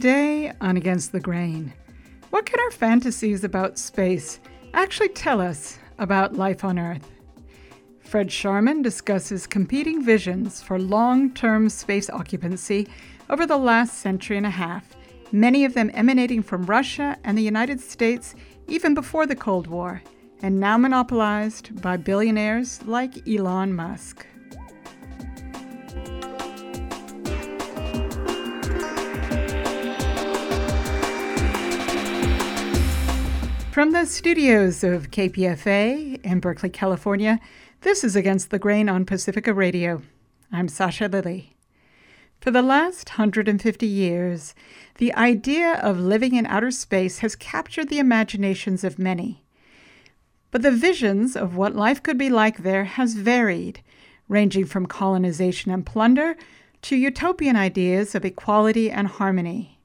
Today on Against the Grain, what can our fantasies about space actually tell us about life on Earth? Fred Scharmen discusses competing visions for long term space occupancy over the last century and a half, many of them emanating from Russia and the United States even before the Cold War, and now monopolized by billionaires like Elon Musk. From the studios of KPFA in Berkeley, California, this is Against the Grain on Pacifica Radio. I'm Sasha Lilley. For the last 150 years, the idea of living in outer space has captured the imaginations of many. But the visions of what life could be like there has varied, ranging from colonization and plunder to utopian ideas of equality and harmony.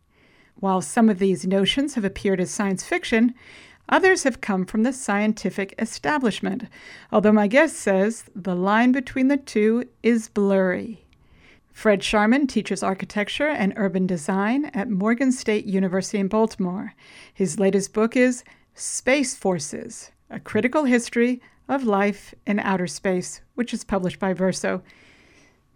While some of these notions have appeared as science fiction, Others have come from the scientific establishment, although my guest says the line between the two is blurry. Fred Scharmen teaches architecture and urban design at Morgan State University in Baltimore. His latest book is Space Forces A Critical History of Life in Outer Space, which is published by Verso.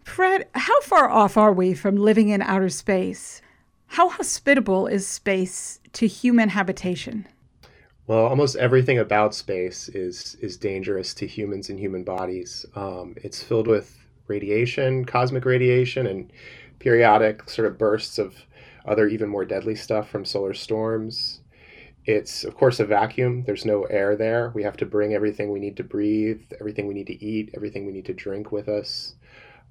Fred, how far off are we from living in outer space? How hospitable is space to human habitation? Well, almost everything about space is is dangerous to humans and human bodies. Um, it's filled with radiation, cosmic radiation, and periodic sort of bursts of other even more deadly stuff from solar storms. It's of course a vacuum. There's no air there. We have to bring everything we need to breathe, everything we need to eat, everything we need to drink with us.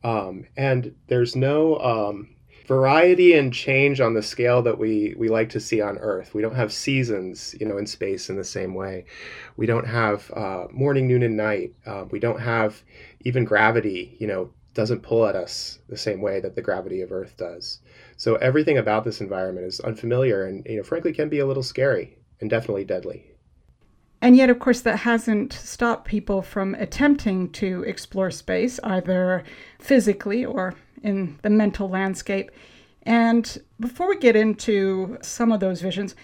Um, and there's no um, variety and change on the scale that we we like to see on Earth. We don't have seasons, you know, in space in the same way. We don't have uh, morning, noon, and night. Uh, we don't have even gravity. You know, doesn't pull at us the same way that the gravity of Earth does. So everything about this environment is unfamiliar and, you know, frankly, can be a little scary and definitely deadly. And yet, of course, that hasn't stopped people from attempting to explore space, either physically or in the mental landscape. And before we get into some of those visions,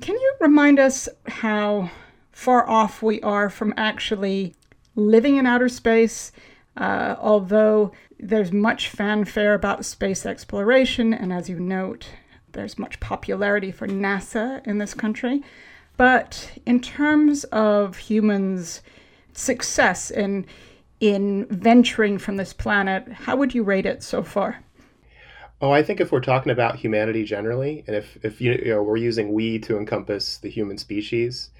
can you remind us how far off we are from actually living in outer space? Uh, although there's much fanfare about space exploration, and as you note, there's much popularity for NASA in this country. But in terms of humans' success in in venturing from this planet, how would you rate it so far? Oh, I think if we're talking about humanity generally, and if, if you, you know, we're using we to encompass the human species,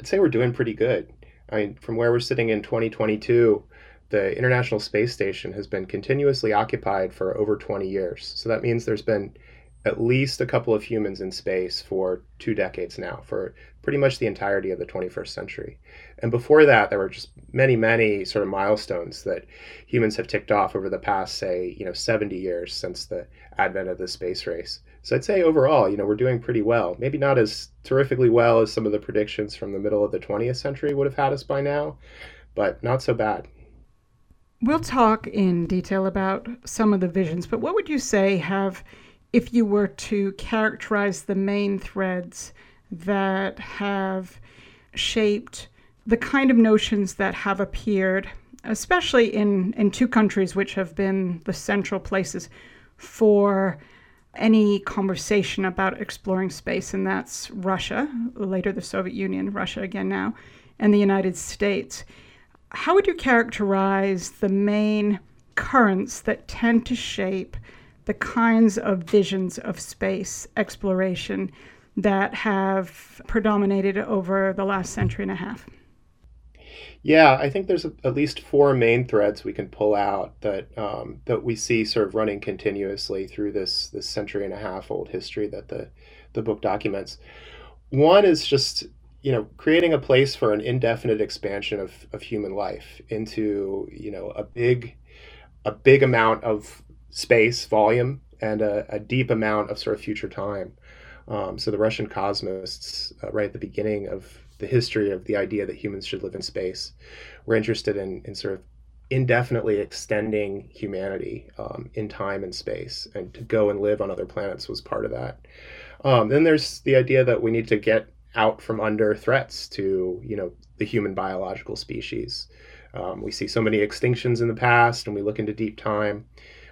I'd say we're doing pretty good. I mean, from where we're sitting in 2022, the International Space Station has been continuously occupied for over 20 years. So that means there's been at least a couple of humans in space for two decades now, for pretty much the entirety of the 21st century. And before that, there were just many, many sort of milestones that humans have ticked off over the past, say, you know, 70 years since the advent of the space race. So I'd say overall, you know, we're doing pretty well. Maybe not as terrifically well as some of the predictions from the middle of the 20th century would have had us by now, but not so bad. We'll talk in detail about some of the visions, but what would you say have if you were to characterize the main threads that have shaped the kind of notions that have appeared, especially in, in two countries which have been the central places for any conversation about exploring space, and that's Russia, later the Soviet Union, Russia again now, and the United States. How would you characterize the main currents that tend to shape the kinds of visions of space exploration that have predominated over the last century and a half? Yeah, I think there's a, at least four main threads we can pull out that um, that we see sort of running continuously through this this century and a half old history that the the book documents. One is just you know creating a place for an indefinite expansion of, of human life into you know a big a big amount of space volume and a, a deep amount of sort of future time. Um, so the Russian cosmists, uh, right at the beginning of the history of the idea that humans should live in space, were interested in, in sort of indefinitely extending humanity um, in time and space, and to go and live on other planets was part of that. Um, then there's the idea that we need to get out from under threats to you know the human biological species. Um, we see so many extinctions in the past, and we look into deep time.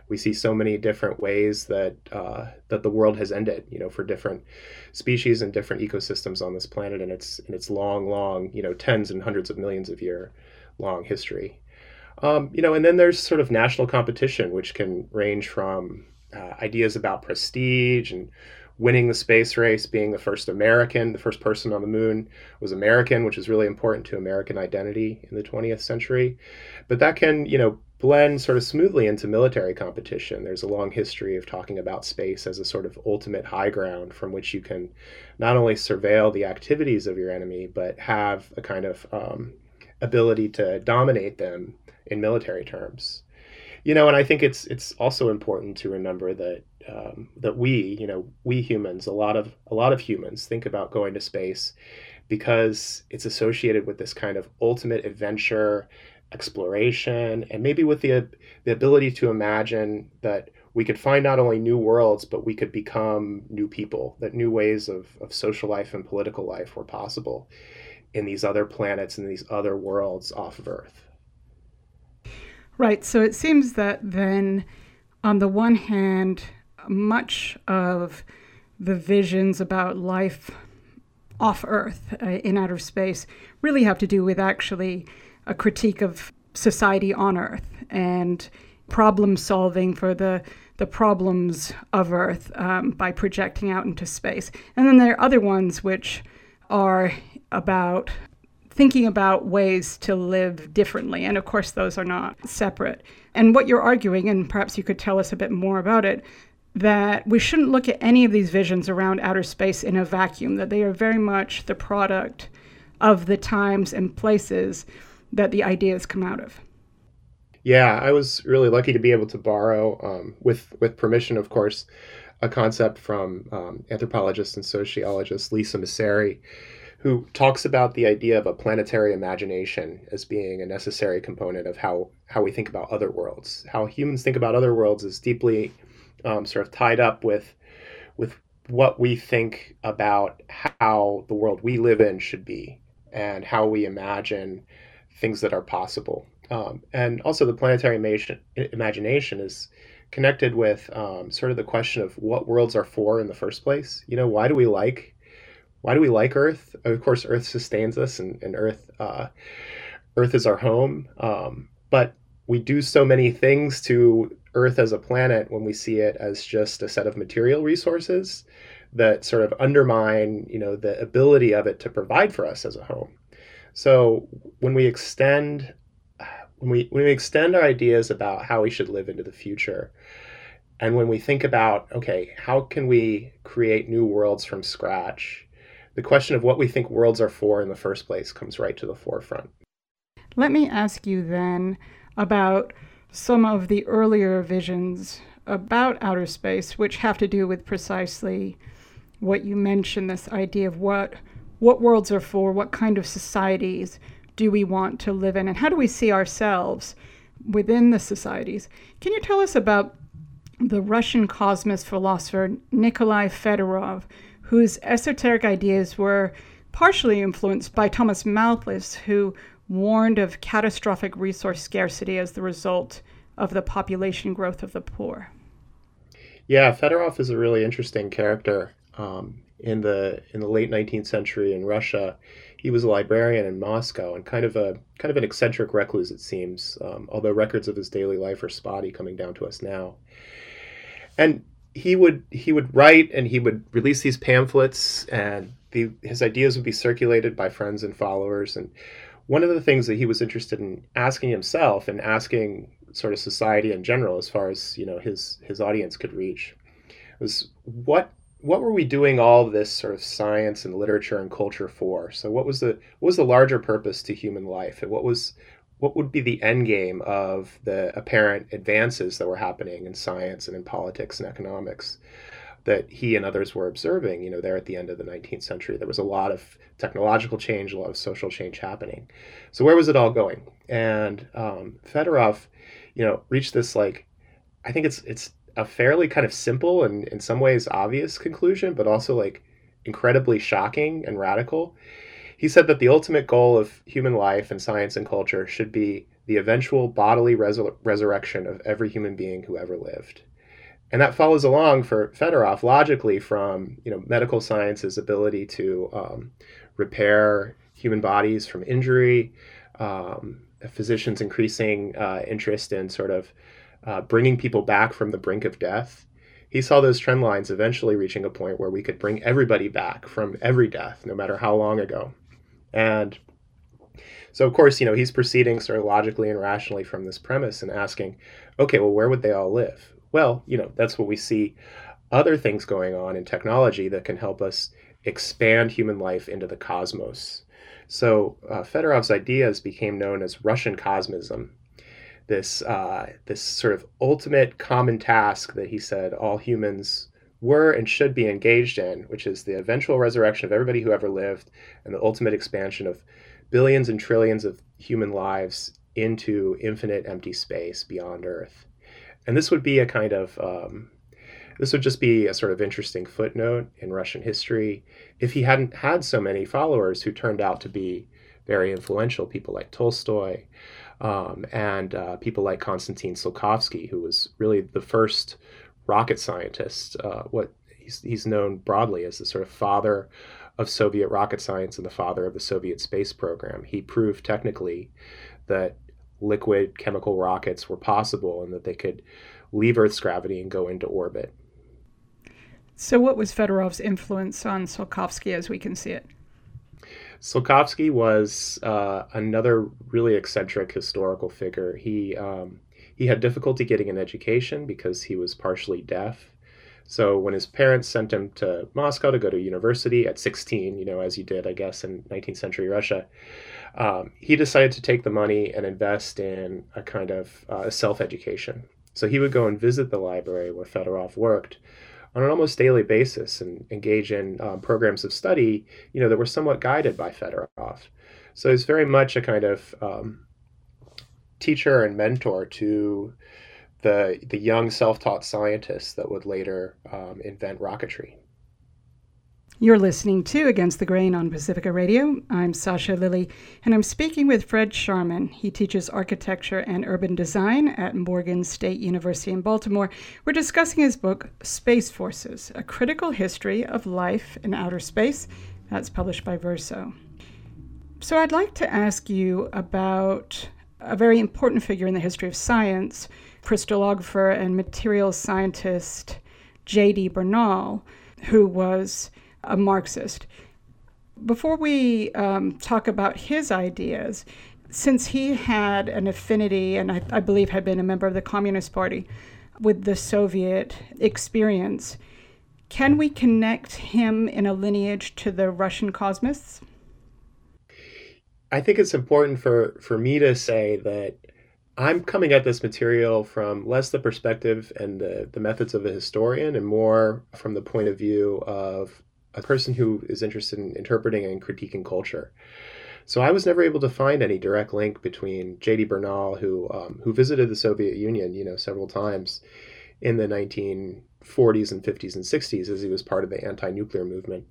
We see so many different ways that uh, that the world has ended, you know, for different species and different ecosystems on this planet, and its in its long, long, you know, tens and hundreds of millions of year long history. Um, you know, and then there's sort of national competition, which can range from uh, ideas about prestige and winning the space race, being the first American, the first person on the moon was American, which is really important to American identity in the 20th century. But that can, you know, blend sort of smoothly into military competition. There's a long history of talking about space as a sort of ultimate high ground from which you can not only surveil the activities of your enemy, but have a kind of um, ability to dominate them in military terms. You know, and I think it's it's also important to remember that um, that we, you know, we humans, a lot of a lot of humans think about going to space because it's associated with this kind of ultimate adventure, exploration, and maybe with the the ability to imagine that we could find not only new worlds, but we could become new people, that new ways of, of social life and political life were possible in these other planets and these other worlds off of Earth. Right. So it seems that then, on the one hand, much of the visions about life off Earth uh, in outer space really have to do with actually a critique of society on Earth and problem solving for the the problems of Earth um, by projecting out into space. And then there are other ones which are about thinking about ways to live differently. And of course, those are not separate. And what you're arguing, and perhaps you could tell us a bit more about it, that we shouldn't look at any of these visions around outer space in a vacuum, that they are very much the product of the times and places that the ideas come out of. Yeah, I was really lucky to be able to borrow, um, with with permission, of course, a concept from um, anthropologist and sociologist Lisa Messeri, who talks about the idea of a planetary imagination as being a necessary component of how how we think about other worlds. How humans think about other worlds is deeply um, sort of tied up with with what we think about how the world we live in should be and how we imagine things that are possible. Um, and also, the planetary imagination is connected with um, sort of the question of what worlds are for in the first place. You know, why do we like why do we like Earth? Of course, Earth sustains us, and, and Earth uh, Earth is our home. Um, but we do so many things to Earth as a planet when we see it as just a set of material resources that sort of undermine, you know, the ability of it to provide for us as a home. So when we extend when we when we extend our ideas about how we should live into the future, and when we think about okay, how can we create new worlds from scratch? The question of what we think worlds are for in the first place comes right to the forefront. Let me ask you then about some of the earlier visions about outer space, which have to do with precisely what you mentioned this idea of what what worlds are for, what kind of societies do we want to live in, and how do we see ourselves within the societies. Can you tell us about the Russian cosmist philosopher Nikolai Fedorov, whose esoteric ideas were partially influenced by Thomas Malthus, who warned of catastrophic resource scarcity as the result of the population growth of the poor? Yeah, Fedorov is a really interesting character. Um, in the in the late 19th century in Russia. He was a librarian in Moscow and kind of a kind of an eccentric recluse, it seems. Um, although records of his daily life are spotty, coming down to us now. And he would he would write and he would release these pamphlets, and the, his ideas would be circulated by friends and followers. And one of the things that he was interested in asking himself and asking sort of society in general, as far as you know his his audience could reach, was what what were we doing all this sort of science and literature and culture for? So what was the what was the larger purpose to human life, and what was what would be the end game of the apparent advances that were happening in science and in politics and economics that he and others were observing? You know, there at the end of the 19th century, there was a lot of technological change, a lot of social change happening. So where was it all going? and um, Fedorov, you know, reached this like, I think it's it's a fairly kind of simple and in some ways obvious conclusion, but also like incredibly shocking and radical. He said that the ultimate goal of human life and science and culture should be the eventual bodily resur- resurrection of every human being who ever lived. And that follows along for Fedorov logically from you know medical science's ability to um, repair human bodies from injury, um, physicians' increasing uh, interest in sort of uh, bringing people back from the brink of death. He saw those trend lines eventually reaching a point where we could bring everybody back from every death, no matter how long ago. And so, of course, you know, he's proceeding sort of logically and rationally from this premise and asking, okay, well, where would they all live? Well, you know, that's what we see other things going on in technology that can help us expand human life into the cosmos. So, uh, Fedorov's ideas became known as Russian cosmism. This, uh, this sort of ultimate common task that he said all humans were and should be engaged in, which is the eventual resurrection of everybody who ever lived and the ultimate expansion of billions and trillions of human lives into infinite empty space beyond Earth. And this would be a kind of um, this would just be a sort of interesting footnote in Russian history if he hadn't had so many followers who turned out to be very influential, people like Tolstoy um, and uh, people like Konstantin Tsiolkovsky, who was really the first rocket scientist. Uh, what he's, he's known broadly as the sort of father of Soviet rocket science and the father of the Soviet space program. He proved technically that liquid chemical rockets were possible and that they could leave Earth's gravity and go into orbit. So, what was Fedorov's influence on Tsiolkovsky as we can see it? Tsiolkovsky was uh, another really eccentric historical figure. He um, he had difficulty getting an education because he was partially deaf. So when his parents sent him to Moscow to go to university at 16, you know, as you did, I guess, in 19th century Russia, um, he decided to take the money and invest in a kind of uh, self education. So he would go and visit the library where Fedorov worked on an almost daily basis and engage in um, programs of study, you know, that were somewhat guided by Fedorov. So he's very much a kind of um, teacher and mentor to the the young self-taught scientists that would later um, invent rocketry. You're listening to Against the Grain on Pacifica Radio. I'm Sasha Lilley, and I'm speaking with Fred Scharmen. He teaches architecture and urban design at Morgan State University in Baltimore. We're discussing his book, Space Forces A Critical History of Life in Outer Space. That's published by Verso. So I'd like to ask you about a very important figure in the history of science, crystallographer and materials scientist J.D. Bernal, who was a Marxist. Before we um, talk about his ideas, since he had an affinity and I, I believe had been a member of the Communist Party with the Soviet experience, can we connect him in a lineage to the Russian cosmists? I think it's important for, for me to say that I'm coming at this material from less the perspective and the, the methods of a historian and more from the point of view of a person who is interested in interpreting and critiquing culture. So I was never able to find any direct link between J.D. Bernal, who um, who visited the Soviet Union, you know, several times in the 1940s and 50s and 60s as he was part of the anti-nuclear movement.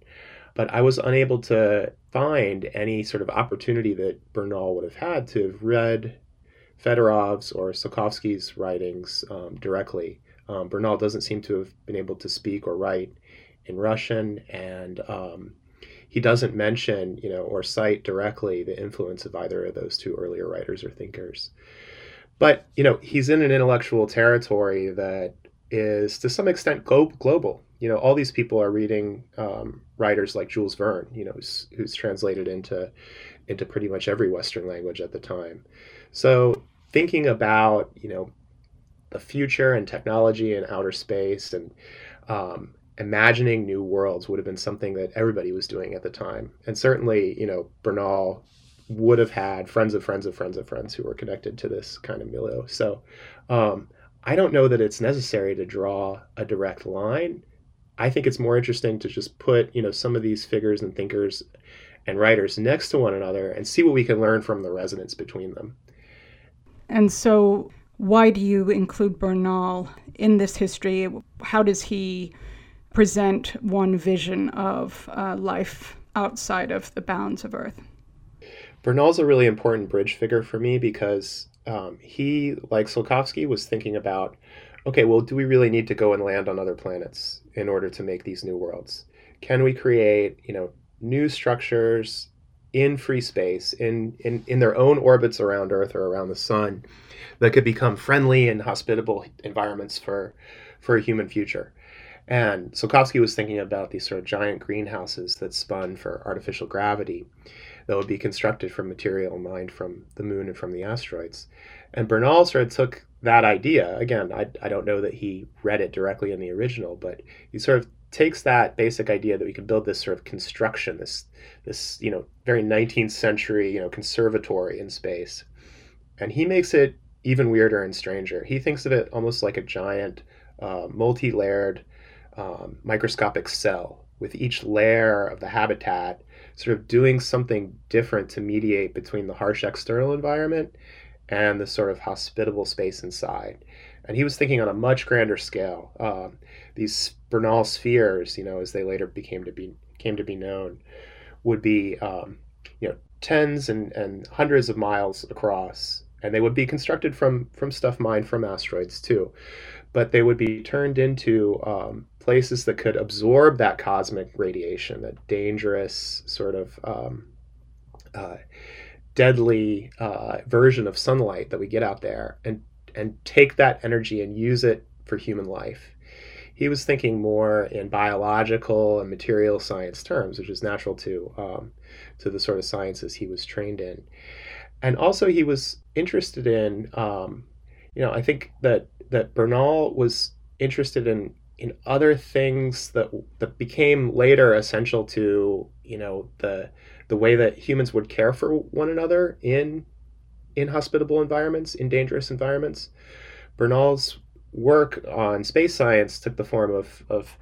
But I was unable to find any sort of opportunity that Bernal would have had to have read Fedorov's or Tsiolkovsky's writings um, directly. Um, Bernal doesn't seem to have been able to speak or write in Russian, and um, he doesn't mention, you know, or cite directly the influence of either of those two earlier writers or thinkers. But you know, he's in an intellectual territory that is to some extent glo- global. You know, all these people are reading um, writers like Jules Verne, you know, who's, who's translated into into pretty much every Western language at the time. So thinking about you know the future and technology and outer space and um, imagining new worlds would have been something that everybody was doing at the time. And certainly, you know, Bernal would have had friends of friends of friends of friends who were connected to this kind of milieu. So um, I don't know that it's necessary to draw a direct line. I think it's more interesting to just put, you know, some of these figures and thinkers and writers next to one another and see what we can learn from the resonance between them. And so, why do you include Bernal in this history? How does he present one vision of uh, life outside of the bounds of Earth? Bernal's a really important bridge figure for me because um, he, like Tsiolkovsky, was thinking about okay, well, do we really need to go and land on other planets in order to make these new worlds? Can we create, you know, new structures in free space, in, in, in their own orbits around Earth or around the sun, that could become friendly and hospitable environments for, for a human future? And Tsiolkovsky was thinking about these sort of giant greenhouses that spun for artificial gravity that would be constructed from material mined from the moon and from the asteroids. And Bernal sort of took that idea. Again, I, I don't know that he read it directly in the original, but he sort of takes that basic idea that we can build this sort of construction, this this you know very 19th century you know conservatory in space, and he makes it even weirder and stranger. He thinks of it almost like a giant, uh, multi-layered, um, microscopic cell with each layer of the habitat sort of doing something different to mediate between the harsh external environment and the sort of hospitable space inside. And he was thinking on a much grander scale. Um, these Bernal spheres, you know, as they later became to be came to be known, would be um, you know tens and, and hundreds of miles across, and they would be constructed from from stuff mined from asteroids too, but they would be turned into um, places that could absorb that cosmic radiation, that dangerous sort of um, uh, deadly uh, version of sunlight that we get out there and and take that energy and use it for human life. He was thinking more in biological and material science terms, which is natural to um, to the sort of sciences he was trained in, and also he was interested in. Um, you know, I think that that Bernal was interested in in other things that that became later essential to you know the the way that humans would care for one another in inhospitable environments, in dangerous environments. Bernal's work on space science took the form of, of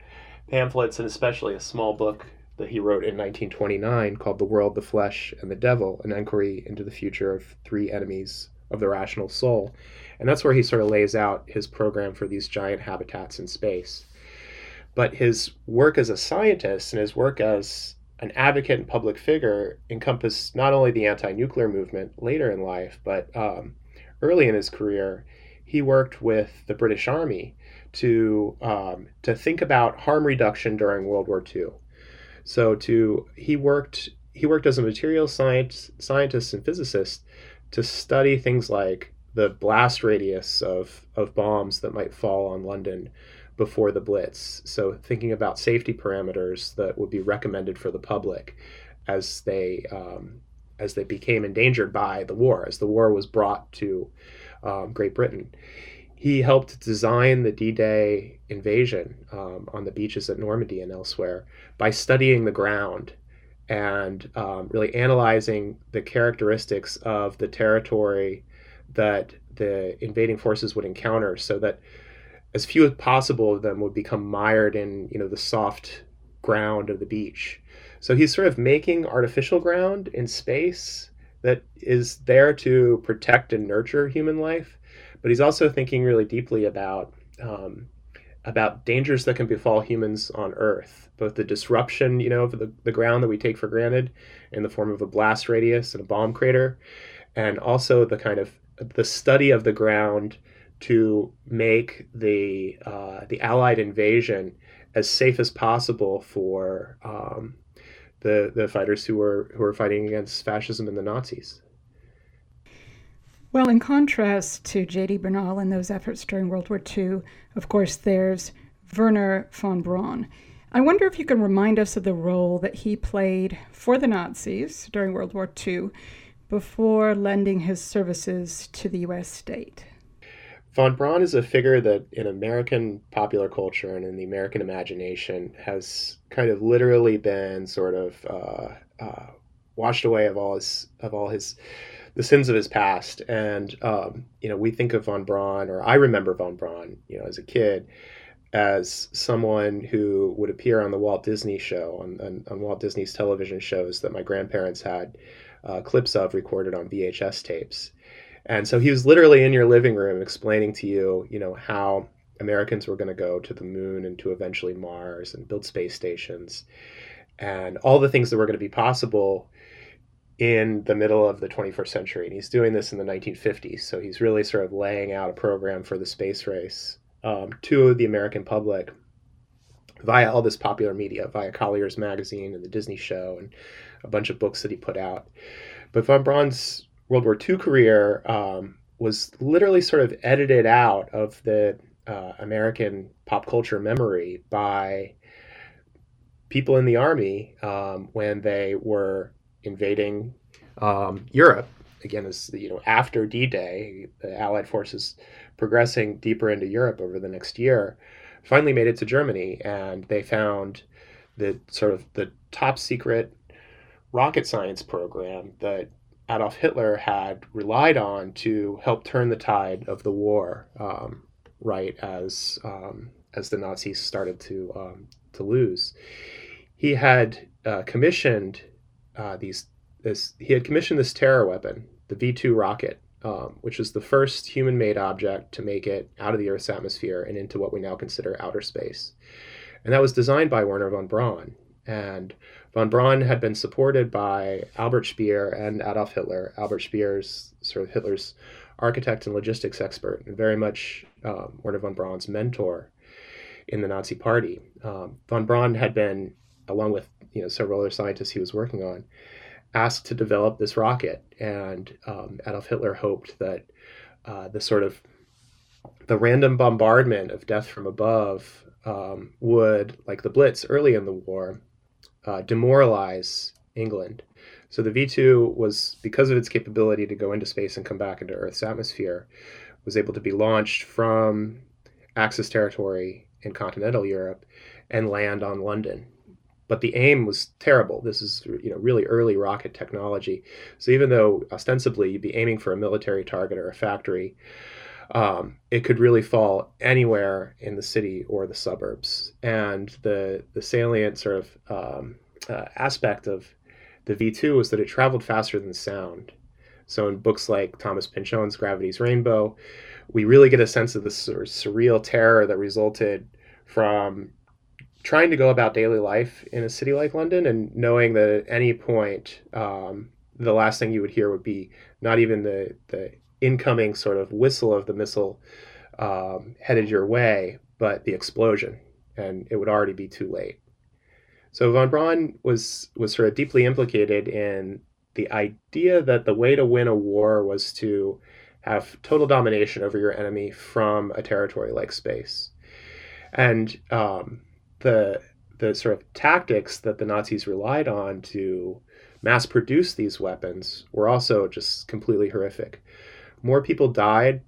pamphlets and especially a small book that he wrote in 1929 called The World, the Flesh, and the Devil An Inquiry into the Future of Three Enemies of the Rational Soul. And that's where he sort of lays out his program for these giant habitats in space. But his work as a scientist and his work as an advocate and public figure encompassed not only the anti-nuclear movement later in life, but um, early in his career, he worked with the British Army to um, to think about harm reduction during World War II. So to he worked he worked as a material science scientist and physicist to study things like the blast radius of, of bombs that might fall on London before the Blitz. So thinking about safety parameters that would be recommended for the public as they um, as they became endangered by the war, as the war was brought to um, Great Britain. He helped design the D-Day invasion um, on the beaches at Normandy and elsewhere by studying the ground and um, really analyzing the characteristics of the territory that the invading forces would encounter, so that as few as possible of them would become mired in you know the soft ground of the beach. So he's sort of making artificial ground in space that is there to protect and nurture human life, but he's also thinking really deeply about um, about dangers that can befall humans on Earth, both the disruption, you know, of the, the ground that we take for granted in the form of a blast radius and a bomb crater, and also the kind of the study of the ground to make the uh, the Allied invasion as safe as possible for um, the the fighters who were who were fighting against fascism and the Nazis. Well, in contrast to J.D. Bernal and those efforts during World War II, of course, there's Wernher von Braun. I wonder if you can remind us of the role that he played for the Nazis during World War II before lending his services to the U.S. state. Von Braun is a figure that in American popular culture and in the American imagination has kind of literally been sort of uh, uh, washed away of all his of all his the sins of his past. And um, you know, we think of von Braun, or I remember von Braun, you know, as a kid, as someone who would appear on the Walt Disney show on, on, on Walt Disney's television shows that my grandparents had uh, clips of recorded on VHS tapes And so he was literally in your living room explaining to you, you know, how Americans were going to go to the moon and to eventually Mars and build space stations and all the things that were going to be possible in the middle of the 21st century. And he's doing this in the 1950s. So he's really sort of laying out a program for the space race um, to the American public via all this popular media, via Collier's magazine and the Disney show and a bunch of books that he put out. But von Braun's World War II career um, was literally sort of edited out of the uh, American pop culture memory by people in the army um, when they were invading um, Europe. Again, as you know, after D-Day, the Allied forces progressing deeper into Europe over the next year, finally made it to Germany, and they found the sort of the top secret rocket science program that Adolf Hitler had relied on to help turn the tide of the war, um, right as um, as the Nazis started to um, to lose. He had uh, commissioned uh, these this he had commissioned this terror weapon, the V two rocket, um, which was the first human made object to make it out of the Earth's atmosphere and into what we now consider outer space. And that was designed by Wernher von Braun. And von Braun had been supported by Albert Speer and Adolf Hitler. Albert Speer's sort of Hitler's architect and logistics expert, and very much um, Wernher von Braun's mentor in the Nazi Party. Um, von Braun had been, along with you know several other scientists he was working on, asked to develop this rocket, and um, Adolf Hitler hoped that uh, the sort of the random bombardment of death from above um, would, like the Blitz early in the war, uh, demoralize England. So the V 2 was, because of its capability to go into space and come back into Earth's atmosphere, was able to be launched from Axis territory in continental Europe and land on London but the aim was terrible. This is you know really early rocket technology. So even though ostensibly you'd be aiming for a military target or a factory, um, it could really fall anywhere in the city or the suburbs. And the the salient sort of um, uh, aspect of the V2 was that it traveled faster than sound. So in books like Thomas Pynchon's Gravity's Rainbow, we really get a sense of the sort of surreal terror that resulted from trying to go about daily life in a city like London and knowing that at any point um, the last thing you would hear would be not even the the incoming sort of whistle of the missile um, headed your way, but the explosion, and it would already be too late. So von Braun was was sort of deeply implicated in the idea that the way to win a war was to have total domination over your enemy from a territory like space, and um, the the sort of tactics that the Nazis relied on to mass produce these weapons were also just completely horrific. More people died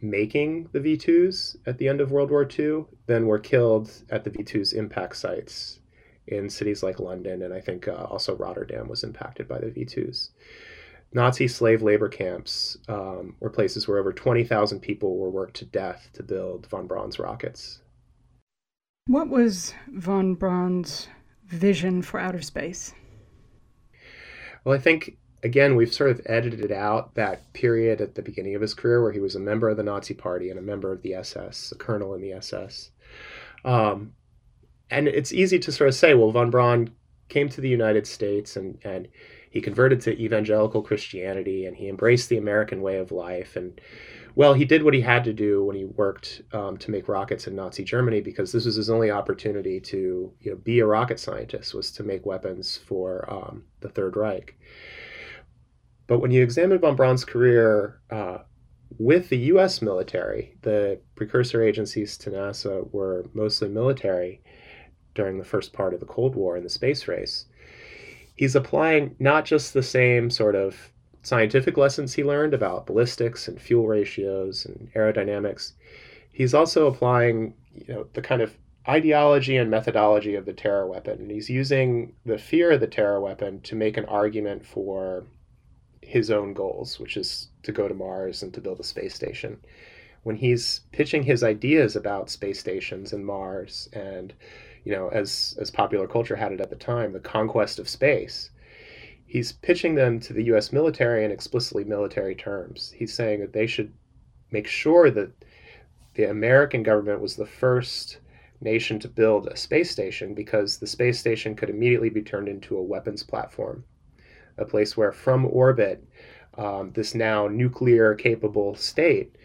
making the V2s at the end of World War II than were killed at the V2's impact sites in cities like London, and I think uh, also Rotterdam was impacted by the V2s. Nazi slave labor camps um, were places where over 20,000 people were worked to death to build von Braun's rockets. What was von Braun's vision for outer space? Well, I think again we've sort of edited out that period at the beginning of his career where he was a member of the Nazi Party and a member of the SS, a colonel in the SS. Um, and it's easy to sort of say, well, von Braun came to the United States and and he converted to evangelical Christianity and he embraced the American way of life and well, he did what he had to do when he worked um, to make rockets in Nazi Germany because this was his only opportunity to you know, be a rocket scientist was to make weapons for um, the Third Reich. But when you examine von Braun's career uh, with the U.S. military, the precursor agencies to NASA were mostly military during the first part of the Cold War and the space race. He's applying not just the same sort of scientific lessons he learned about ballistics and fuel ratios and aerodynamics, he's also applying you know the kind of ideology and methodology of the terror weapon. And he's using the fear of the terror weapon to make an argument for his own goals, which is to go to Mars and to build a space station. When he's pitching his ideas about space stations and Mars and you know as as popular culture had it at the time, the conquest of space, he's pitching them to the US military in explicitly military terms. He's saying that they should make sure that the American government was the first nation to build a space station because the space station could immediately be turned into a weapons platform, a place where from orbit, um, this now nuclear capable state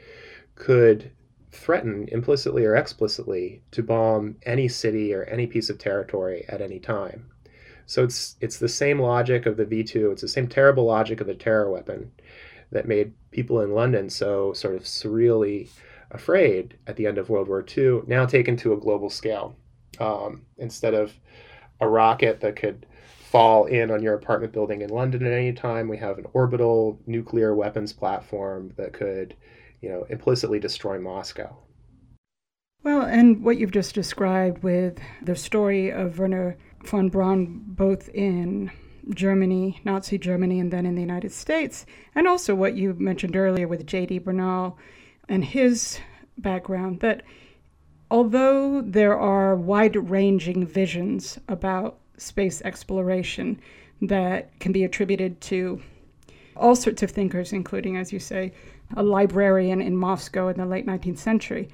could threaten implicitly or explicitly to bomb any city or any piece of territory at any time. So it's it's the same logic of the V2. It's the same terrible logic of the terror weapon that made people in London so sort of surreally afraid at the end of World War II, now taken to a global scale. Um, instead of a rocket that could fall in on your apartment building in London at any time, we have an orbital nuclear weapons platform that could, you know, implicitly destroy Moscow. Well, and what you've just described with the story of Wernher von Braun, both in Germany, Nazi Germany, and then in the United States, and also what you mentioned earlier with J.D. Bernal and his background that although there are wide ranging visions about space exploration that can be attributed to all sorts of thinkers, including, as you say, a librarian in Moscow in the late 19th century,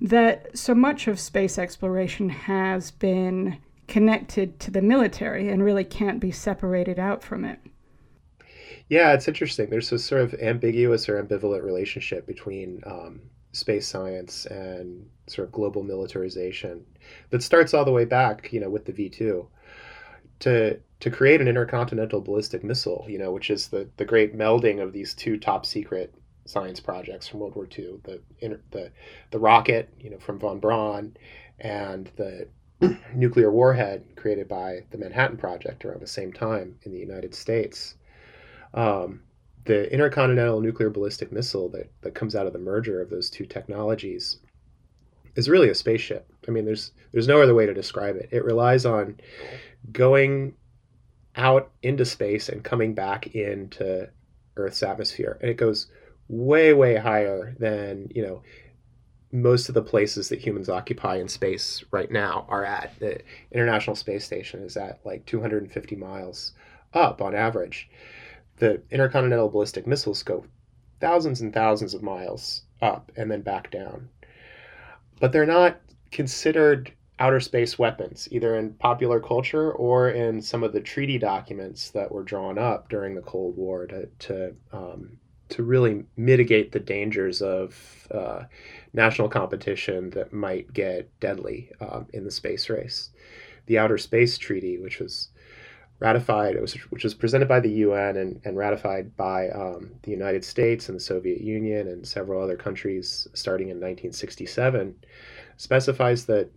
that so much of space exploration has been connected to the military and really can't be separated out from it. Yeah, it's interesting. There's this sort of ambiguous or ambivalent relationship between um, space science and sort of global militarization that starts all the way back, you know, with the V two. To to create an intercontinental ballistic missile, you know, which is the the great melding of these two top secret science projects from World War II, the the the rocket, you know, from von Braun, and the nuclear warhead created by the Manhattan Project around the same time in the United States um, the intercontinental nuclear ballistic missile that, that comes out of the merger of those two technologies is really a spaceship. I mean, there's there's no other way to describe it. It relies on going out into space and coming back into Earth's atmosphere, and it goes way way higher than you know most of the places that humans occupy in space right now are at. The International Space Station is at like 250 miles up on average the intercontinental ballistic missiles go thousands and thousands of miles up and then back down. But they're not considered outer space weapons, either in popular culture or in some of the treaty documents that were drawn up during the Cold War to, to, um, to really mitigate the dangers of uh, national competition that might get deadly um, in the space race. The Outer Space Treaty, which was ratified, was, which was presented by the UN and, and ratified by um, the United States and the Soviet Union and several other countries starting in 1967, specifies that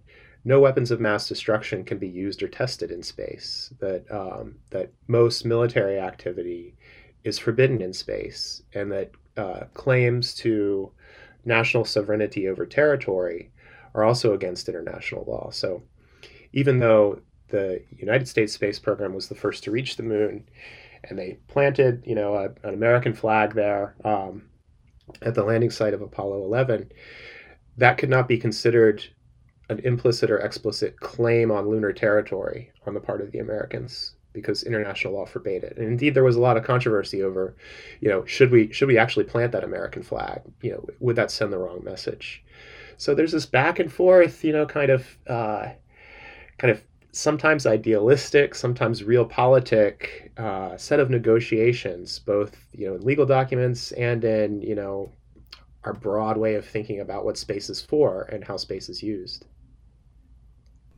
no weapons of mass destruction can be used or tested in space, that, um, that most military activity is forbidden in space, and that uh, claims to national sovereignty over territory are also against international law. So even though the United States space program was the first to reach the moon, and they planted, you know, a, an American flag there um, at the landing site of Apollo 11. That could not be considered an implicit or explicit claim on lunar territory on the part of the Americans because international law forbade it. And indeed, there was a lot of controversy over, you know, should we should we actually plant that American flag? You know, would that send the wrong message? So there's this back and forth, you know, kind of uh, kind of sometimes idealistic, sometimes realpolitik uh, set of negotiations, both you know in legal documents and in you know our broad way of thinking about what space is for and how space is used.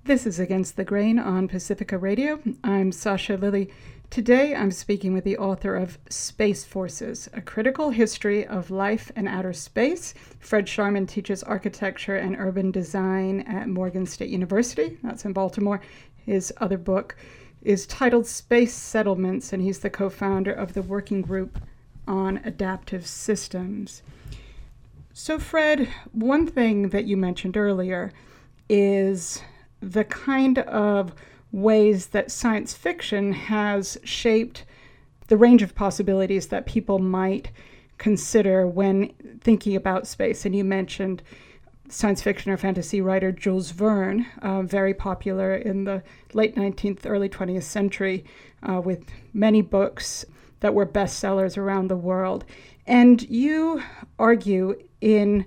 This is Against the Grain on Pacifica Radio. I'm Sasha Lilley. Today I'm speaking with the author of Space Forces A Critical History of Life in Outer Space. Fred Scharmen teaches architecture and urban design at Morgan State University, that's in Baltimore. His other book is titled Space Settlements, and he's the co founder of the Working Group on Adaptive Systems. So, Fred, one thing that you mentioned earlier is the kind of ways that science fiction has shaped the range of possibilities that people might consider when thinking about space. And you mentioned science fiction or fantasy writer Jules Verne, uh, very popular in the late 19th, early 20th century, uh, with many books that were bestsellers around the world. And you argue in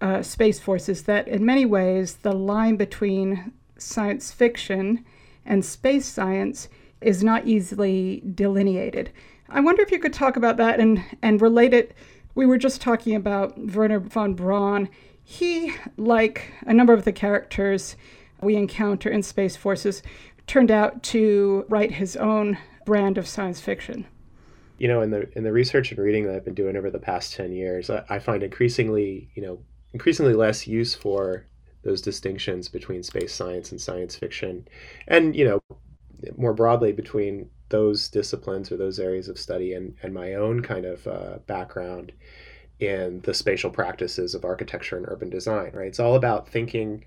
uh, Space Forces that in many ways the line between science fiction and space science is not easily delineated. I wonder if you could talk about that and, and relate it. We were just talking about Wernher von Braun. He, like a number of the characters we encounter in Space Forces, turned out to write his own brand of science fiction. You know, in the in the research and reading that I've been doing over the past ten years, I, I find increasingly, you know, increasingly less use for those distinctions between space science and science fiction, and you know, more broadly between those disciplines or those areas of study and, and my own kind of uh, background in the spatial practices of architecture and urban design, right? It's all about thinking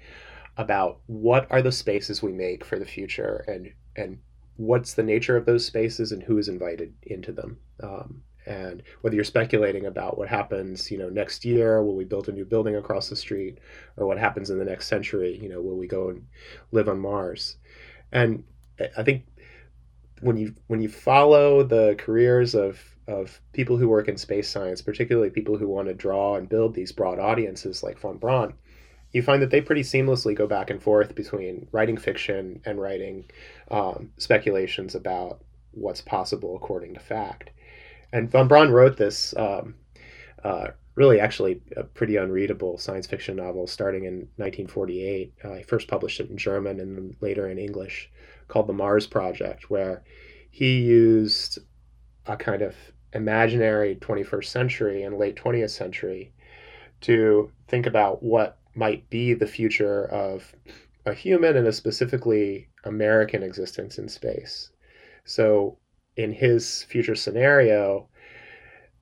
about what are the spaces we make for the future and and what's the nature of those spaces and who is invited into them. Um, and whether you're speculating about what happens, you know, next year, will we build a new building across the street, or what happens in the next century, you know, will we go and live on Mars? And I think when you when you follow the careers of of people who work in space science, particularly people who want to draw and build these broad audiences like von Braun, you find that they pretty seamlessly go back and forth between writing fiction and writing um, speculations about what's possible according to fact. And von Braun wrote this um, uh, really actually a pretty unreadable science fiction novel starting in 1948. Uh, he first published it in German and then later in English called The Mars Project, where he used a kind of imaginary 21st century and late 20th century to think about what might be the future of a human and a specifically American existence in space. So, in his future scenario,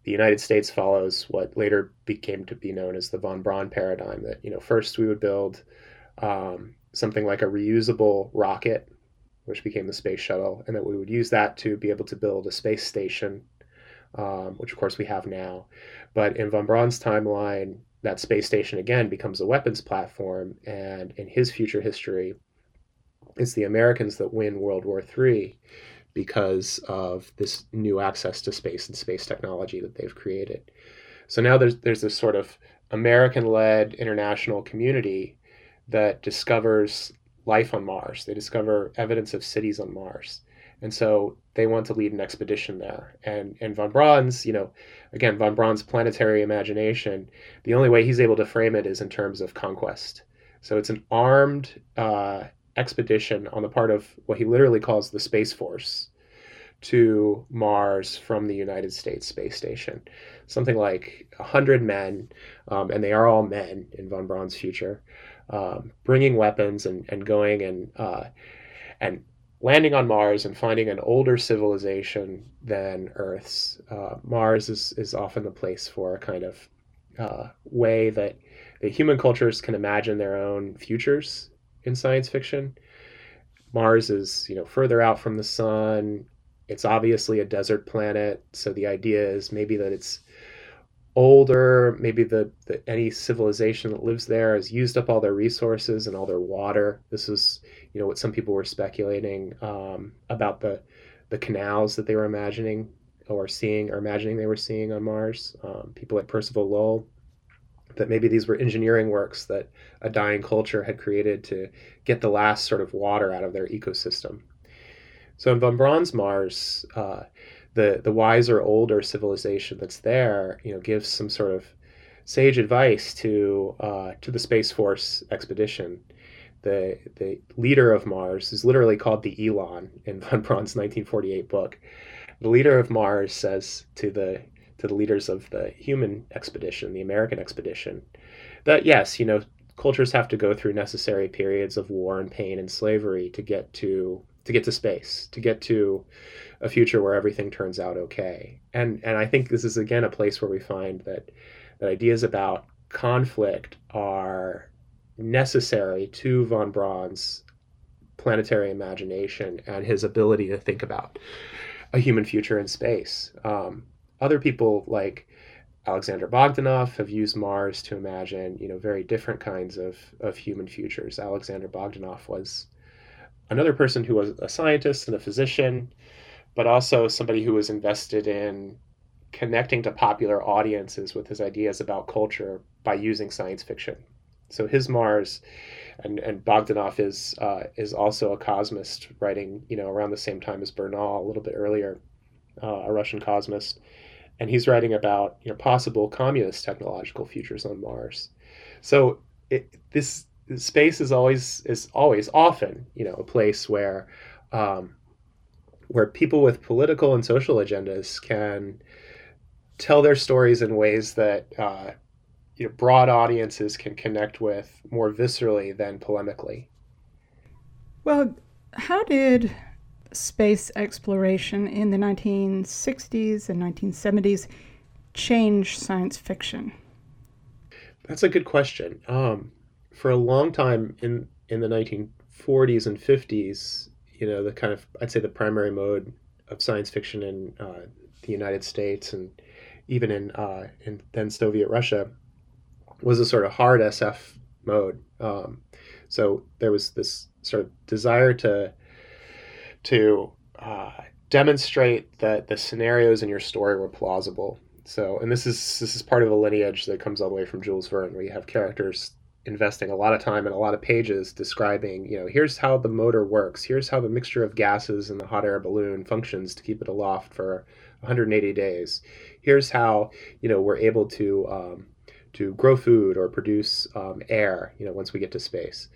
the United States follows what later became to be known as the von Braun paradigm. That you know, first we would build um, something like a reusable rocket which became the space shuttle, and that we would use that to be able to build a space station, um, which of course we have now. But in von Braun's timeline, that space station again becomes a weapons platform, and in his future history, it's the Americans that win World War III because of this new access to space and space technology that they've created. So now there's there's this sort of American-led international community that discovers life on Mars. They discover evidence of cities on Mars. And so they want to lead an expedition there. And and von Braun's, you know, again, von Braun's planetary imagination, the only way he's able to frame it is in terms of conquest. So it's an armed uh, expedition on the part of what he literally calls the Space Force to Mars from the United States Space Station. Something like 100 men, um, and they are all men in von Braun's future, um, bringing weapons and, and going and uh, and landing on Mars and finding an older civilization than Earth's. Uh, Mars is, is often the place for a kind of uh, way that the human cultures can imagine their own futures in science fiction. Mars is, you know, further out from the sun. It's obviously a desert planet, so the idea is maybe that it's older maybe the, the, any civilization that lives there has used up all their resources and all their water. This is you know what some people were speculating um, about the the canals that they were imagining or seeing or imagining they were seeing on mars um, people like percival lowell that maybe these were engineering works that a dying culture had created to get the last sort of water out of their ecosystem. So in von braun's mars uh, the the wiser older civilization that's there you know gives some sort of sage advice to uh, to the space force expedition. The the leader of mars is literally called the elon in von braun's 1948 book. The leader of mars says to the to the leaders of the human expedition the american expedition that yes you know cultures have to go through necessary periods of war and pain and slavery to get to to get to space to get to a future where everything turns out okay. And and I think this is again a place where we find that that ideas about conflict are necessary to von Braun's planetary imagination and his ability to think about a human future in space. Um, other people like Alexander Bogdanov have used Mars to imagine, you know, very different kinds of, of human futures. Alexander Bogdanov was another person who was a scientist and a physician, but also somebody who was invested in connecting to popular audiences with his ideas about culture by using science fiction. So his Mars, and and Bogdanov is uh, is also a cosmist, writing you know around the same time as Bernal, a little bit earlier, uh, a Russian cosmist, and he's writing about you know possible communist technological futures on Mars. So it, this space is always is always often you know a place where um, where people with political and social agendas can tell their stories in ways that uh, you know, broad audiences can connect with more viscerally than polemically. Well, how did space exploration in the 1960s and 1970s change science fiction? That's a good question. Um, for a long time in in the 1940s and 50s, you know, the kind of I'd say the primary mode of science fiction in uh, the United States and even in uh, in then Soviet Russia was a sort of hard SF mode. Um, so there was this sort of desire to to uh, demonstrate that the scenarios in your story were plausible. So, and this is this is part of a lineage that comes all the way from Jules Verne, where you have characters investing a lot of time and a lot of pages describing, you know, here's how the motor works, here's how the mixture of gases in the hot air balloon functions to keep it aloft for 180 days. Here's how, you know, we're able to um, to grow food or produce um, air, you know, once we get to space.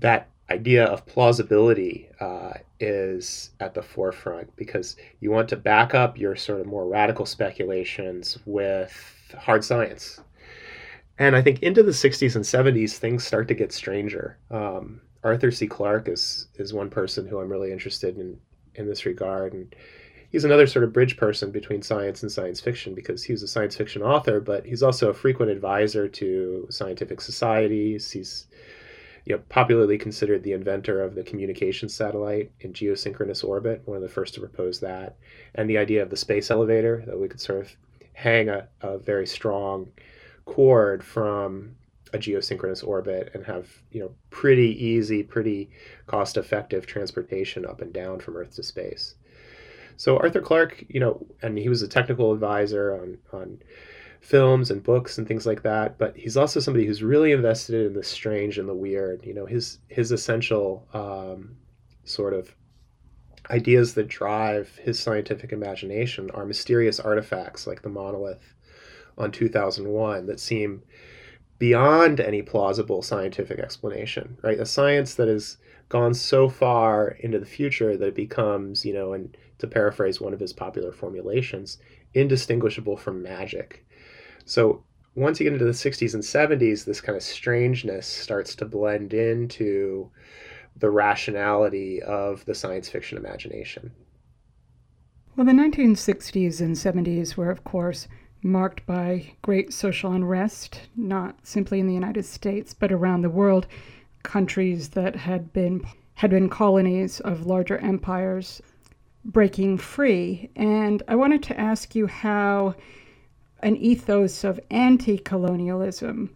That idea of plausibility uh, is at the forefront because you want to back up your sort of more radical speculations with hard science. And I think into the 60s and 70s, things start to get stranger. Um, Arthur C. Clarke is is one person who I'm really interested in in this regard, and he's another sort of bridge person between science and science fiction because he's a science fiction author, but he's also a frequent advisor to scientific societies. He's you know, popularly considered the inventor of the communication satellite in geosynchronous orbit, one of the first to propose that, and the idea of the space elevator that we could sort of hang a, a very strong cord from a geosynchronous orbit and have you know pretty easy, pretty cost-effective transportation up and down from Earth to space. So Arthur Clarke, you know, and he was a technical advisor on on films and books and things like that. But he's also somebody who's really invested in the strange and the weird. You know, his his essential um, sort of ideas that drive his scientific imagination are mysterious artifacts like the monolith on 2001 that seem beyond any plausible scientific explanation, right? A science that has gone so far into the future that it becomes, you know, and to paraphrase one of his popular formulations, indistinguishable from magic. So once you get into the 60s and 70s, this kind of strangeness starts to blend into the rationality of the science fiction imagination. Well, the 1960s and 70s were, of course, marked by great social unrest, not simply in the United States, but around the world. Countries that had been had been colonies of larger empires breaking free. And I wanted to ask you how an ethos of anti colonialism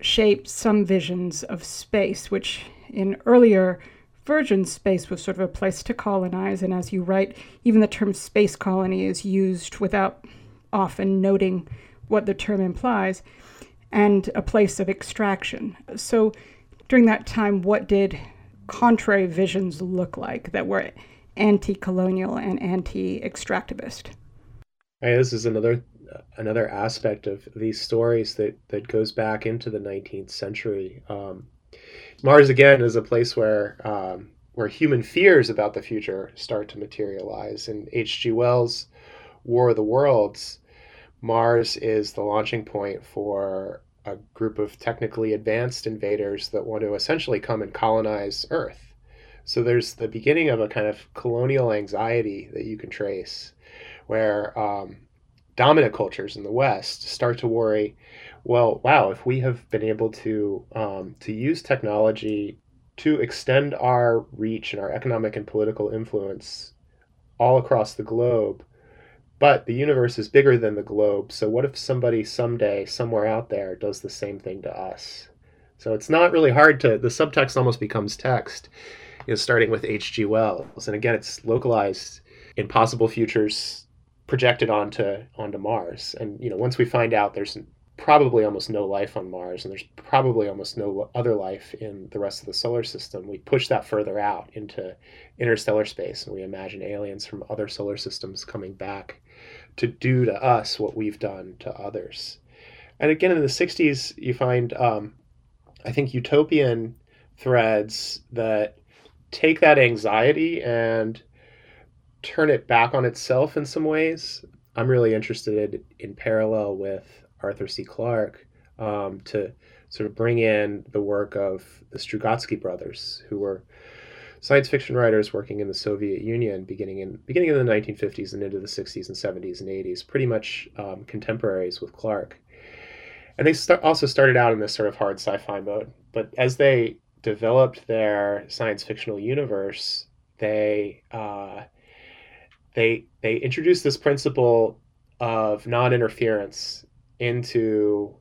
shaped some visions of space, which in earlier versions, space was sort of a place to colonize. And as you write, even the term space colony is used without often noting what the term implies, and a place of extraction. So during that time, what did contrary visions look like that were anti colonial and anti extractivist? this is another another aspect of these stories that that goes back into the 19th century. Um, Mars again is a place where um, where human fears about the future start to materialize. In H.G. Wells' War of the Worlds, Mars is the launching point for a group of technically advanced invaders that want to essentially come and colonize Earth. So there's the beginning of a kind of colonial anxiety that you can trace, where um, dominant cultures in the West start to worry, well, wow, if we have been able to um, to use technology to extend our reach and our economic and political influence all across the globe but the universe is bigger than the globe. So what if somebody someday, somewhere out there, does the same thing to us? So it's not really hard to, the subtext almost becomes text, you know, starting with H.G. Wells. And again, it's localized in possible futures projected onto onto Mars. And you know, once we find out there's probably almost no life on Mars, and there's probably almost no other life in the rest of the solar system. We push that further out into interstellar space, and we imagine aliens from other solar systems coming back to do to us what we've done to others. And again, in the 60s, you find, um, I think, utopian threads that take that anxiety and turn it back on itself in some ways. I'm really interested in parallel with Arthur C. Clarke um, to sort of bring in the work of the Strugatsky brothers, who were science fiction writers working in the Soviet Union beginning in beginning in the 1950s and into the 60s and 70s and 80s, pretty much um, contemporaries with Clarke. And they st- also started out in this sort of hard sci-fi mode, but as they developed their science fictional universe, they uh, they they introduced this principle of non-interference into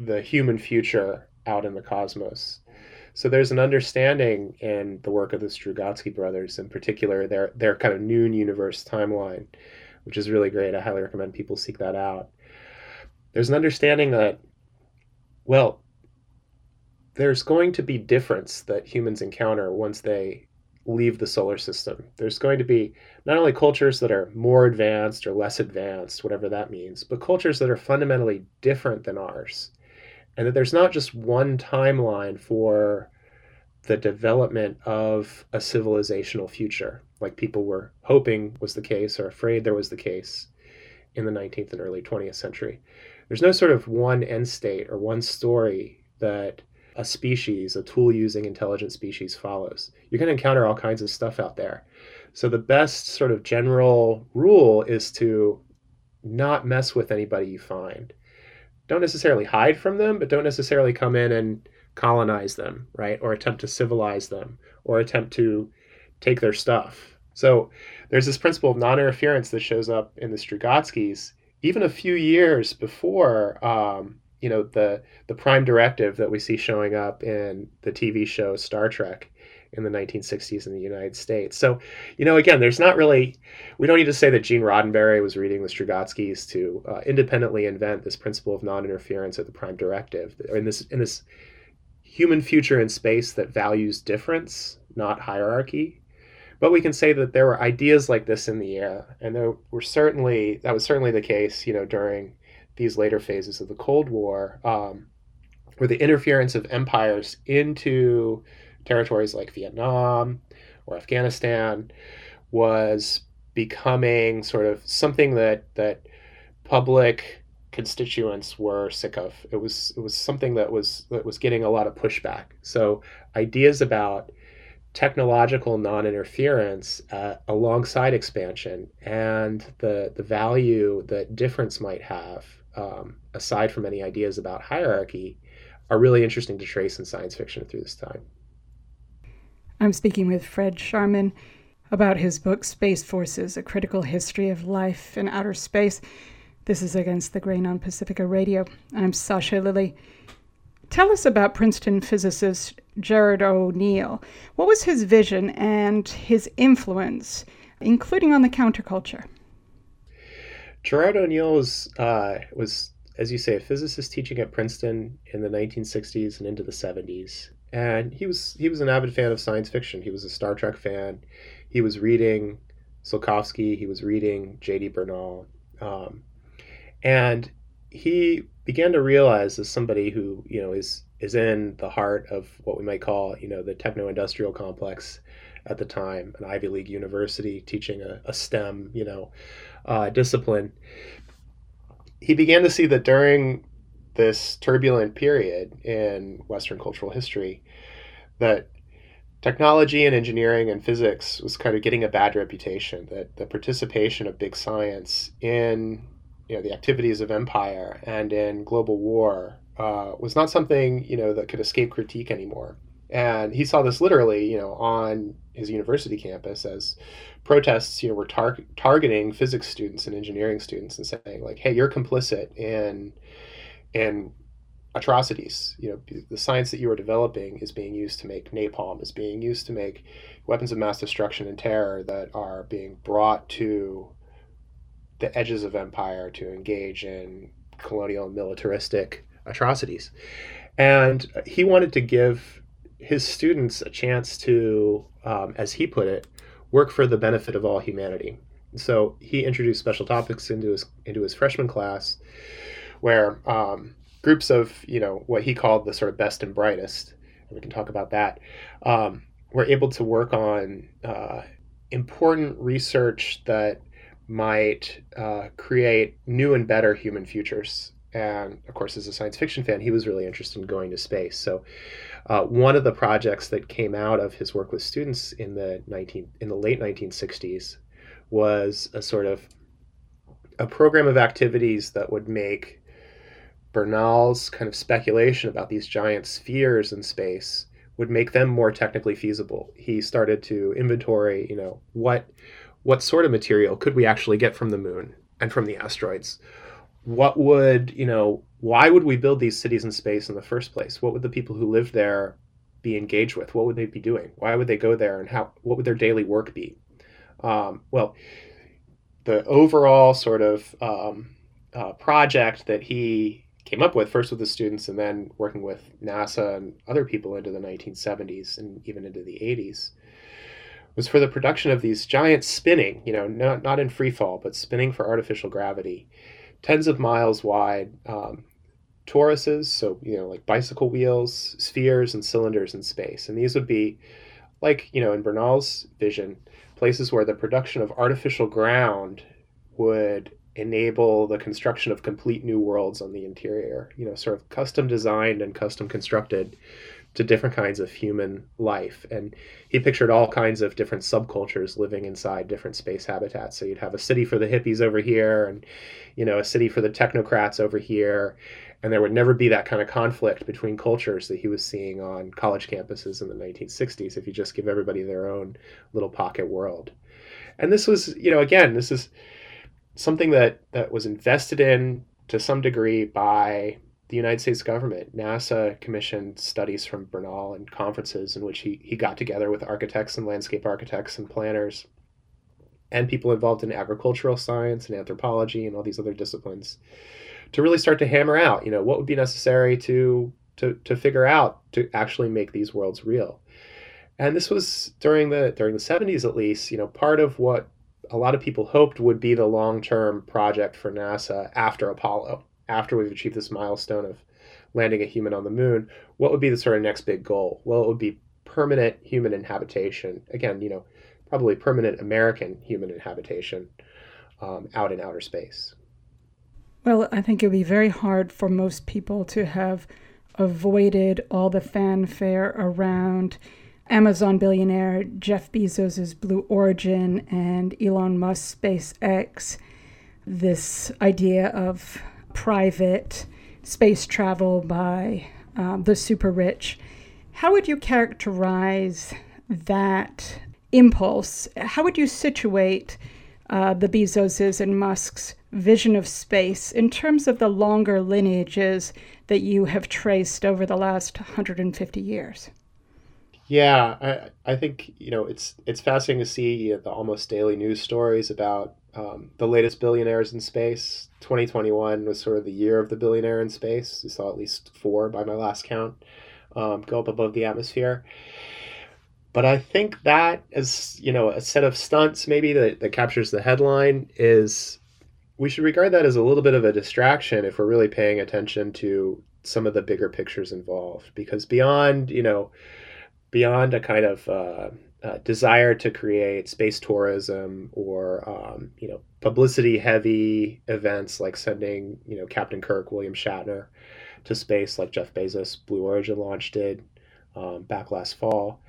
the human future out in the cosmos. So there's an understanding in the work of the Strugatsky brothers, in particular, their their kind of noon universe timeline, which is really great. I highly recommend people seek that out. There's an understanding that, well, there's going to be difference that humans encounter once they leave the solar system. There's going to be not only cultures that are more advanced or less advanced, whatever that means, but cultures that are fundamentally different than ours. And that there's not just one timeline for the development of a civilizational future, like people were hoping was the case or afraid there was the case in the 19th and early 20th century. There's no sort of one end state or one story that a species, a tool using intelligent species follows. You're going to encounter all kinds of stuff out there. So the best sort of general rule is to not mess with anybody you find. Don't necessarily hide from them, but don't necessarily come in and colonize them, right? Or attempt to civilize them or attempt to take their stuff. So there's this principle of non interference that shows up in the Strugatskys even a few years before um, you know the the prime directive that we see showing up in the TV show Star Trek in the 1960s in the United States. So, you know, again, there's not really we don't need to say that Gene Roddenberry was reading the Strugatskys to uh, independently invent this principle of non-interference at the prime directive in this in this human future in space that values difference, not hierarchy. But we can say that there were ideas like this in the air, and there were certainly that was certainly the case, you know, during these later phases of the Cold War, um, where the interference of empires into territories like Vietnam or Afghanistan was becoming sort of something that that public constituents were sick of. It was it was something that was that was getting a lot of pushback. So ideas about technological non-interference uh, alongside expansion and the the value that difference might have um, aside from any ideas about hierarchy, are really interesting to trace in science fiction through this time. I'm speaking with Fred Scharmen about his book Space Forces A Critical History of Life in Outer Space. This is Against the Grain on Pacifica Radio. I'm Sasha Lilley. Tell us about Princeton physicist Gerard O'Neill. What was his vision and his influence, including on the counterculture? Gerard O'Neill was, uh, was, as you say, a physicist teaching at Princeton in the 1960s and into the 70s. And he was he was an avid fan of science fiction. He was a Star Trek fan. He was reading Tsiolkovsky. He was reading J.D. Bernal. Um, and he began to realize, as somebody who you know is is in the heart of what we might call you know the techno-industrial complex at the time, an Ivy League university teaching a, a STEM you know uh, discipline, he began to see that during this turbulent period in Western cultural history, that technology and engineering and physics was kind of getting a bad reputation. That the participation of big science in you know the activities of empire and in global war uh, was not something you know that could escape critique anymore. And he saw this literally, you know, on his university campus as protests, you know, were tar- targeting physics students and engineering students and saying like, "Hey, you're complicit in in atrocities. You know, the science that you are developing is being used to make napalm, is being used to make weapons of mass destruction and terror that are being brought to the edges of empire to engage in colonial and militaristic atrocities. And he wanted to give his students a chance to, um, as he put it, work for the benefit of all humanity. So he introduced special topics into his into his freshman class, where um, groups of you know what he called the sort of best and brightest, and we can talk about that, um, were able to work on uh, important research that might uh, create new and better human futures. And of course, as a science fiction fan, he was really interested in going to space. So, uh, one of the projects that came out of his work with students in the 19 in the late 1960s was a sort of a program of activities that would make Bernal's kind of speculation about these giant spheres in space would make them more technically feasible. He started to inventory, you know, what what sort of material could we actually get from the moon and from the asteroids? What would, you know, why would we build these cities in space in the first place? What would the people who live there be engaged with? What would they be doing? Why would they go there and how what would their daily work be? Um, well, the overall sort of um, uh, project that he came up with first with the students and then working with NASA and other people into the 1970s and even into the 80s was for the production of these giant spinning, you know, not, not in free fall, but spinning for artificial gravity, tens of miles wide um, toruses, so, you know, like bicycle wheels, spheres, and cylinders in space. And these would be, like, you know, in Bernal's vision, places where the production of artificial ground would enable the construction of complete new worlds on the interior, you know, sort of custom designed and custom constructed to different kinds of human life. And he pictured all kinds of different subcultures living inside different space habitats. So you'd have a city for the hippies over here and, you know, a city for the technocrats over here. And there would never be that kind of conflict between cultures that he was seeing on college campuses in the 1960s if you just give everybody their own little pocket world. And this was, you know, again, this is something that that was invested in to some degree by the United States government. NASA commissioned studies from Bernal and conferences in which he, he got together with architects and landscape architects and planners and people involved in agricultural science and anthropology and all these other disciplines to really start to hammer out, you know, what would be necessary to to to figure out to actually make these worlds real. And this was during the during the 70s at least, you know, part of what a lot of people hoped would be the long term project for NASA after Apollo, after we've achieved this milestone of landing a human on the moon. What would be the sort of next big goal? Well, it would be permanent human inhabitation. Again, you know, probably permanent American human inhabitation um, out in outer space. Well, I think it would be very hard for most people to have avoided all the fanfare around Amazon billionaire Jeff Bezos' Blue Origin and Elon Musk's SpaceX, this idea of private space travel by um, the super rich. How would you characterize that impulse? How would you situate uh, the Bezoses and Musk's vision of space in terms of the longer lineages that you have traced over the last 150 years? Yeah, I I think you know it's it's fascinating to see you know, the almost daily news stories about um, the latest billionaires in space. Twenty twenty one was sort of the year of the billionaire in space. We saw at least four by my last count um, go up above the atmosphere. But I think that as you know a set of stunts maybe that, that captures the headline is we should regard that as a little bit of a distraction if we're really paying attention to some of the bigger pictures involved because beyond you know beyond a kind of uh, uh, desire to create space tourism or um, you know publicity heavy events like sending you know Captain Kirk, William Shatner to space like Jeff Bezos Blue Origin launch did um, back last fall.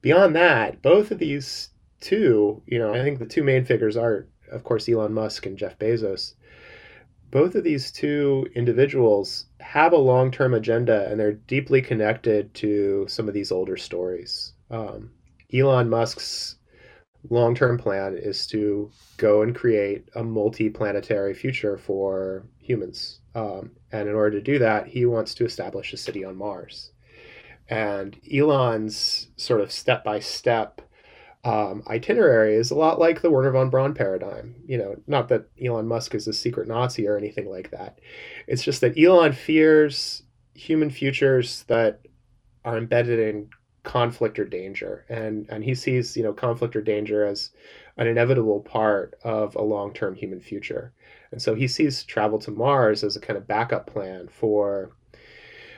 Beyond that, both of these two, you know, I think the two main figures are of course Elon Musk and Jeff Bezos. Both of these two individuals have a long term agenda and they're deeply connected to some of these older stories. Um, Elon Musk's long term plan is to go and create a multi planetary future for humans. Um, and in order to do that, he wants to establish a city on Mars. And Elon's sort of step by step um, itinerary is a lot like the Wernher von Braun paradigm. You know, not that Elon Musk is a secret Nazi or anything like that. It's just that Elon fears human futures that are embedded in conflict or danger, and and he sees you know conflict or danger as an inevitable part of a long-term human future. And so he sees travel to Mars as a kind of backup plan for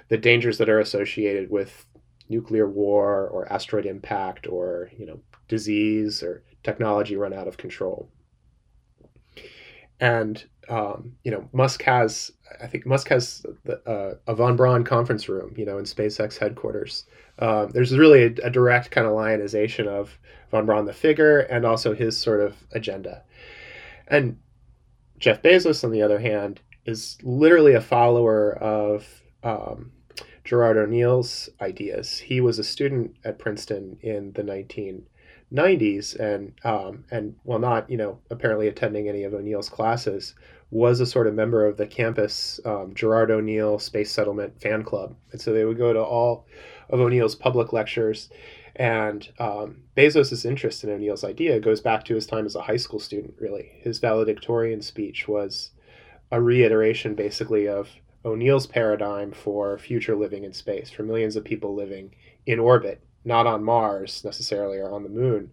the dangers that are associated with nuclear war or asteroid impact or you know disease or technology run out of control. And um, you know, Musk has, I think Musk has the, uh, a von Braun conference room, you know, in SpaceX headquarters. Um, there's really a, a, direct kind of lionization of von Braun the figure and also his sort of agenda. And Jeff Bezos, on the other hand, is literally a follower of um, Gerard O'Neill's ideas. He was a student at Princeton in the 1990s, and um, and while not you know apparently attending any of O'Neill's classes, was a sort of member of the campus um, Gerard O'Neill Space Settlement fan club, and so they would go to all of O'Neill's public lectures. And um, Bezos' interest in O'Neill's idea goes back to his time as a high school student. Really, his valedictorian speech was a reiteration, basically, of O'Neill's paradigm for future living in space, for millions of people living in orbit, not on Mars necessarily or on the moon,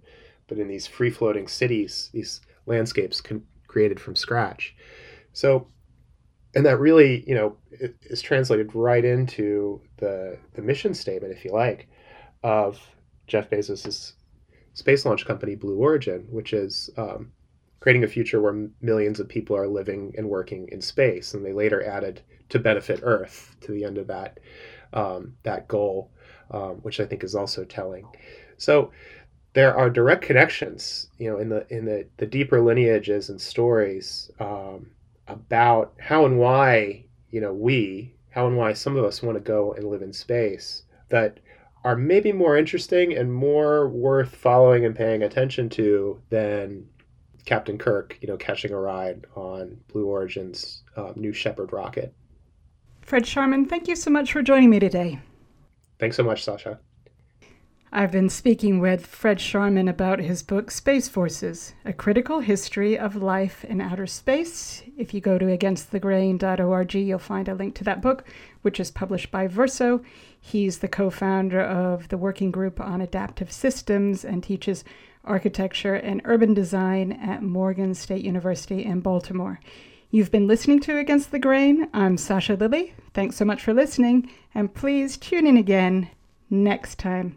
but in these free floating cities, these landscapes con- created from scratch. So, and that really, you know, is translated right into the the mission statement, if you like, of Jeff Bezos's space launch company, Blue Origin, which is um, creating a future where millions of people are living and working in space. And they later added to benefit Earth to the end of that um, that goal, um, which I think is also telling. So there are direct connections, you know, in the in the, the deeper lineages and stories um, about how and why you know we how and why some of us want to go and live in space that are maybe more interesting and more worth following and paying attention to than Captain Kirk, you know, catching a ride on Blue Origin's um, new Shepard rocket. Fred Scharmen, thank you so much for joining me today. Thanks so much, Sasha. I've been speaking with Fred Scharmen about his book Space Forces A Critical History of Life in Outer Space. If you go to againstthegrain.org, you'll find a link to that book, which is published by Verso. He's the co founder of the Working Group on Adaptive Systems and teaches architecture and urban design at Morgan State University in Baltimore. You've been listening to Against the Grain. I'm Sasha Lilley. Thanks so much for listening, and please tune in again next time.